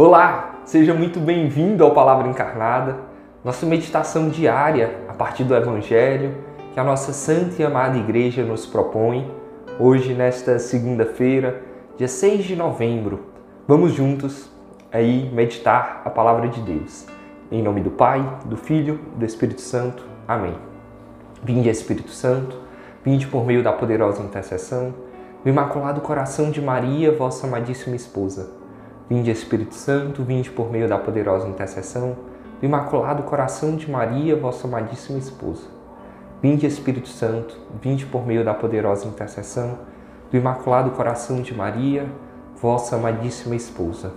Olá, seja muito bem-vindo ao Palavra Encarnada, nossa meditação diária a partir do Evangelho que a nossa santa e amada Igreja nos propõe. Hoje, nesta segunda-feira, dia 6 de novembro, vamos juntos aí meditar a Palavra de Deus. Em nome do Pai, do Filho do Espírito Santo. Amém. Vinde, Espírito Santo, vinde por meio da poderosa intercessão do Imaculado Coração de Maria, vossa amadíssima esposa Vinde Espírito Santo, vinde por meio da poderosa intercessão do Imaculado Coração de Maria, vossa amadíssima esposa. Vinde Espírito Santo, vinde por meio da poderosa intercessão do Imaculado Coração de Maria, vossa amadíssima esposa.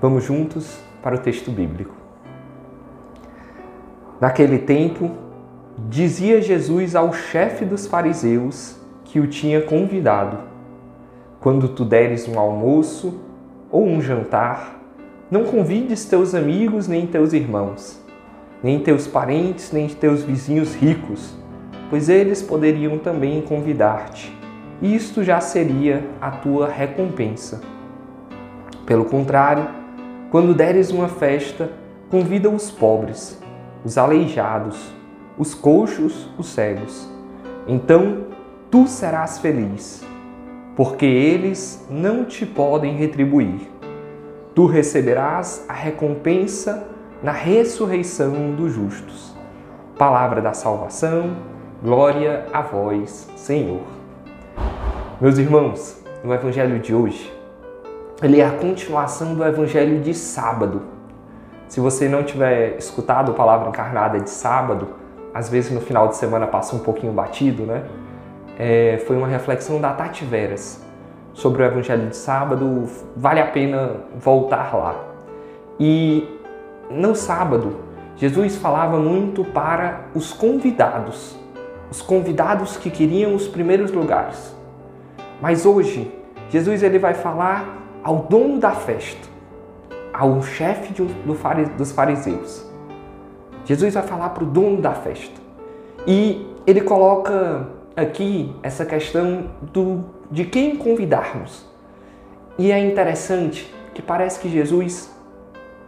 Vamos juntos para o texto bíblico. Naquele tempo, dizia Jesus ao chefe dos fariseus que o tinha convidado: Quando tu deres um almoço ou um jantar, não convides teus amigos nem teus irmãos, nem teus parentes, nem teus vizinhos ricos, pois eles poderiam também convidar-te, isto já seria a tua recompensa. Pelo contrário, quando deres uma festa, convida os pobres, os aleijados, os coxos, os cegos. Então tu serás feliz porque eles não te podem retribuir. Tu receberás a recompensa na ressurreição dos justos. Palavra da salvação, glória a vós, Senhor. Meus irmãos, no Evangelho de hoje, ele é a continuação do Evangelho de sábado. Se você não tiver escutado a palavra encarnada de sábado, às vezes no final de semana passa um pouquinho batido, né? É, foi uma reflexão da Tati Veras sobre o Evangelho de Sábado. Vale a pena voltar lá. E no sábado, Jesus falava muito para os convidados, os convidados que queriam os primeiros lugares. Mas hoje, Jesus ele vai falar ao dono da festa, ao chefe dos fariseus. Jesus vai falar para o dono da festa. E ele coloca aqui essa questão do, de quem convidarmos. E é interessante que parece que Jesus,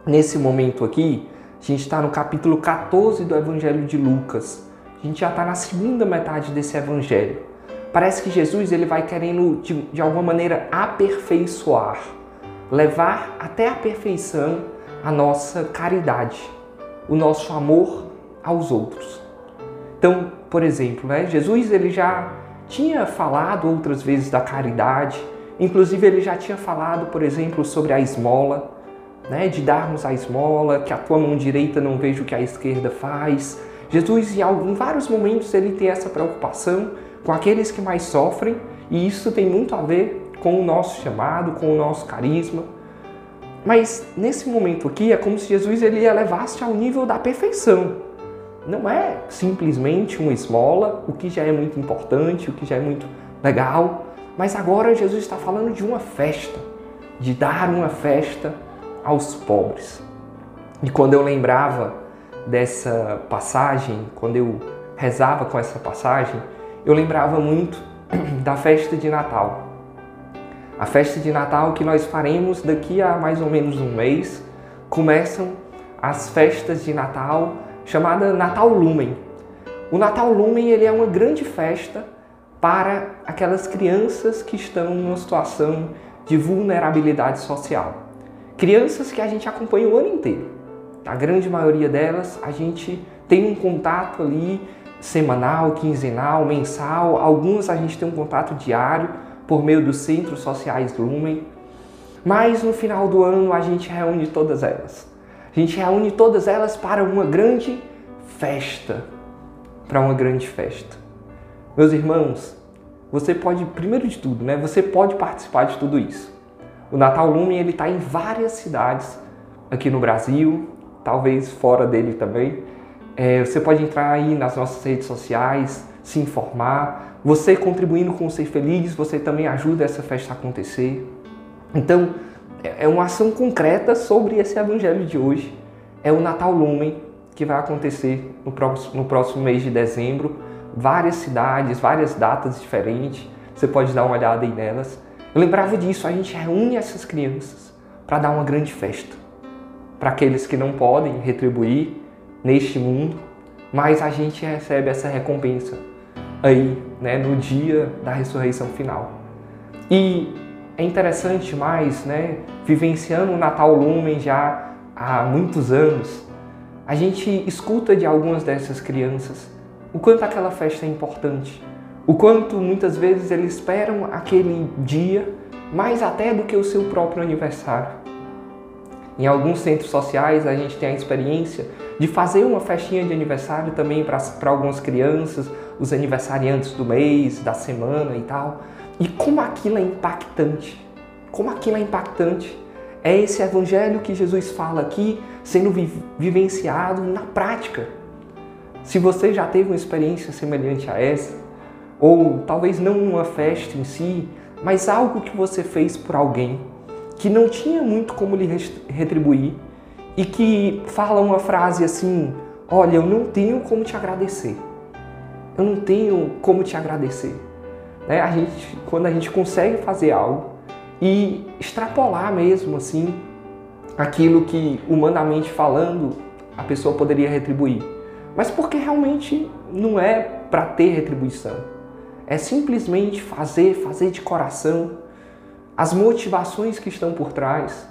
nesse momento aqui, a gente está no capítulo 14 do Evangelho de Lucas. A gente já está na segunda metade desse Evangelho. Parece que Jesus ele vai querendo, de, de alguma maneira, aperfeiçoar, levar até a perfeição a nossa caridade, o nosso amor aos outros. Então, por exemplo, né, Jesus ele já tinha falado outras vezes da caridade, inclusive ele já tinha falado, por exemplo, sobre a esmola, né, de darmos a esmola, que a tua mão direita não veja o que a esquerda faz. Jesus, em, em vários momentos, ele tem essa preocupação com aqueles que mais sofrem, e isso tem muito a ver com o nosso chamado, com o nosso carisma. Mas nesse momento aqui é como se Jesus ele elevasse ao nível da perfeição não é simplesmente uma esmola, o que já é muito importante, o que já é muito legal, mas agora Jesus está falando de uma festa, de dar uma festa aos pobres. E quando eu lembrava dessa passagem, quando eu rezava com essa passagem, eu lembrava muito da festa de Natal. A festa de Natal que nós faremos daqui a mais ou menos um mês, começam as festas de Natal chamada Natal Lumen. O Natal Lumen ele é uma grande festa para aquelas crianças que estão numa situação de vulnerabilidade social. Crianças que a gente acompanha o ano inteiro. A grande maioria delas a gente tem um contato ali semanal, quinzenal, mensal. Algumas a gente tem um contato diário por meio dos centros sociais Lumen. Mas no final do ano a gente reúne todas elas. A gente reúne todas elas para uma grande festa. Para uma grande festa. Meus irmãos, você pode, primeiro de tudo, né? Você pode participar de tudo isso. O Natal Lumen ele está em várias cidades aqui no Brasil, talvez fora dele também. É, você pode entrar aí nas nossas redes sociais, se informar. Você contribuindo com o Ser Feliz, você também ajuda essa festa a acontecer. Então, é, é uma ação concreta sobre esse evangelho de hoje. É o Natal Lumen que vai acontecer no próximo, no próximo mês de dezembro. Várias cidades, várias datas diferentes. Você pode dar uma olhada aí nelas. Eu lembrava disso, a gente reúne essas crianças para dar uma grande festa para aqueles que não podem retribuir neste mundo, mas a gente recebe essa recompensa aí, né, no dia da ressurreição final. E é interessante mais, né, vivenciando o Natal Lumen já há muitos anos, a gente escuta de algumas dessas crianças o quanto aquela festa é importante, o quanto muitas vezes eles esperam aquele dia mais até do que o seu próprio aniversário. Em alguns centros sociais a gente tem a experiência de fazer uma festinha de aniversário também para algumas crianças, os aniversariantes do mês, da semana e tal. E como aquilo é impactante, como aquilo é impactante. É esse evangelho que Jesus fala aqui sendo vivenciado na prática. Se você já teve uma experiência semelhante a essa, ou talvez não uma festa em si, mas algo que você fez por alguém que não tinha muito como lhe retribuir e que fala uma frase assim: Olha, eu não tenho como te agradecer. Eu não tenho como te agradecer. Né? A gente, quando a gente consegue fazer algo e extrapolar mesmo assim aquilo que humanamente falando a pessoa poderia retribuir, mas porque realmente não é para ter retribuição. É simplesmente fazer, fazer de coração, as motivações que estão por trás.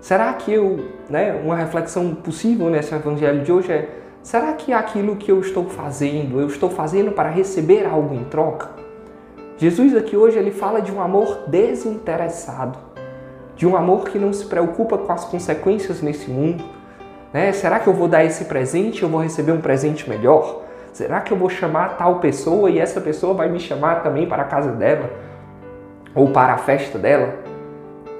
Será que eu, né, uma reflexão possível nesse evangelho de hoje é: será que aquilo que eu estou fazendo, eu estou fazendo para receber algo em troca? Jesus aqui hoje ele fala de um amor desinteressado, de um amor que não se preocupa com as consequências nesse mundo. Né? Será que eu vou dar esse presente e eu vou receber um presente melhor? Será que eu vou chamar tal pessoa e essa pessoa vai me chamar também para a casa dela? Ou para a festa dela?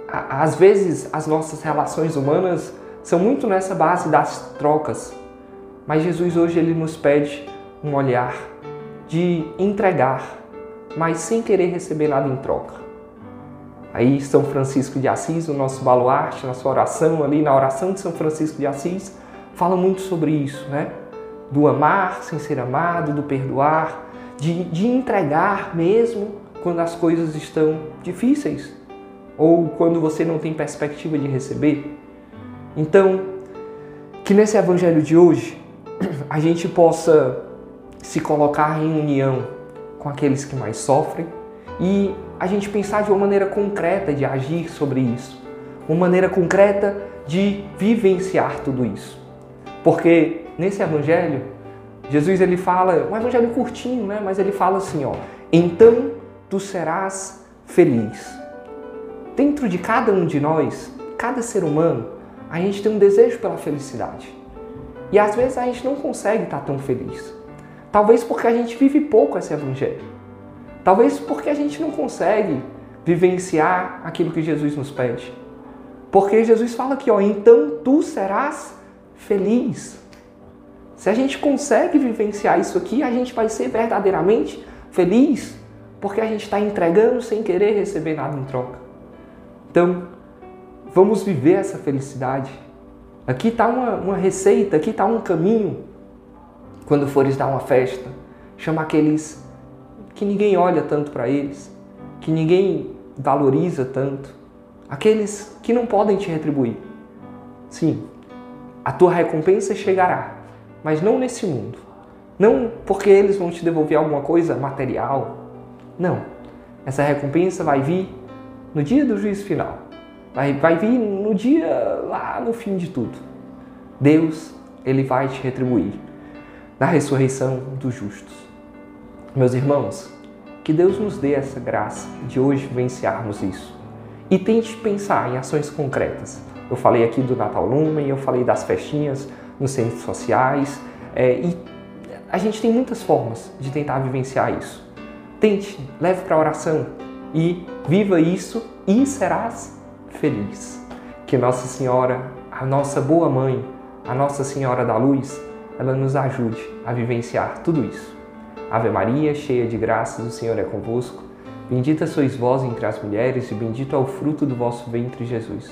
Às vezes as nossas relações humanas são muito nessa base das trocas, mas Jesus hoje ele nos pede um olhar de entregar mas sem querer receber nada em troca. Aí São Francisco de Assis, o nosso baluarte, na sua oração ali, na oração de São Francisco de Assis, fala muito sobre isso, né? Do amar sem ser amado, do perdoar, de, de entregar mesmo quando as coisas estão difíceis ou quando você não tem perspectiva de receber. Então, que nesse evangelho de hoje a gente possa se colocar em união com aqueles que mais sofrem e a gente pensar de uma maneira concreta de agir sobre isso, uma maneira concreta de vivenciar tudo isso. Porque nesse evangelho, Jesus ele fala, um evangelho curtinho, né? Mas ele fala assim, ó: "Então tu serás feliz". Dentro de cada um de nós, cada ser humano, a gente tem um desejo pela felicidade. E às vezes a gente não consegue estar tão feliz. Talvez porque a gente vive pouco esse evangelho. Talvez porque a gente não consegue vivenciar aquilo que Jesus nos pede. Porque Jesus fala aqui, ó, então tu serás feliz. Se a gente consegue vivenciar isso aqui, a gente vai ser verdadeiramente feliz, porque a gente está entregando sem querer receber nada em troca. Então, vamos viver essa felicidade. Aqui está uma, uma receita, aqui está um caminho quando fores dar uma festa, chama aqueles que ninguém olha tanto para eles, que ninguém valoriza tanto, aqueles que não podem te retribuir. Sim, a tua recompensa chegará, mas não nesse mundo. Não porque eles vão te devolver alguma coisa material. Não. Essa recompensa vai vir no dia do juízo final. Vai, vai vir no dia lá no fim de tudo. Deus, ele vai te retribuir na ressurreição dos justos. Meus irmãos, que Deus nos dê essa graça de hoje vivenciarmos isso. E tente pensar em ações concretas. Eu falei aqui do Natal Lumen, eu falei das festinhas nos centros sociais, é, e a gente tem muitas formas de tentar vivenciar isso. Tente, leve para a oração e viva isso e serás feliz. Que Nossa Senhora, a nossa boa mãe, a Nossa Senhora da Luz, ela nos ajude a vivenciar tudo isso. Ave Maria, cheia de graças, o Senhor é convosco. Bendita sois vós entre as mulheres, e bendito é o fruto do vosso ventre, Jesus.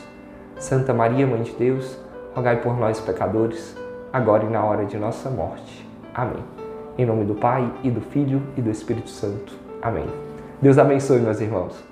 Santa Maria, Mãe de Deus, rogai por nós, pecadores, agora e na hora de nossa morte. Amém. Em nome do Pai, e do Filho, e do Espírito Santo. Amém. Deus abençoe, meus irmãos.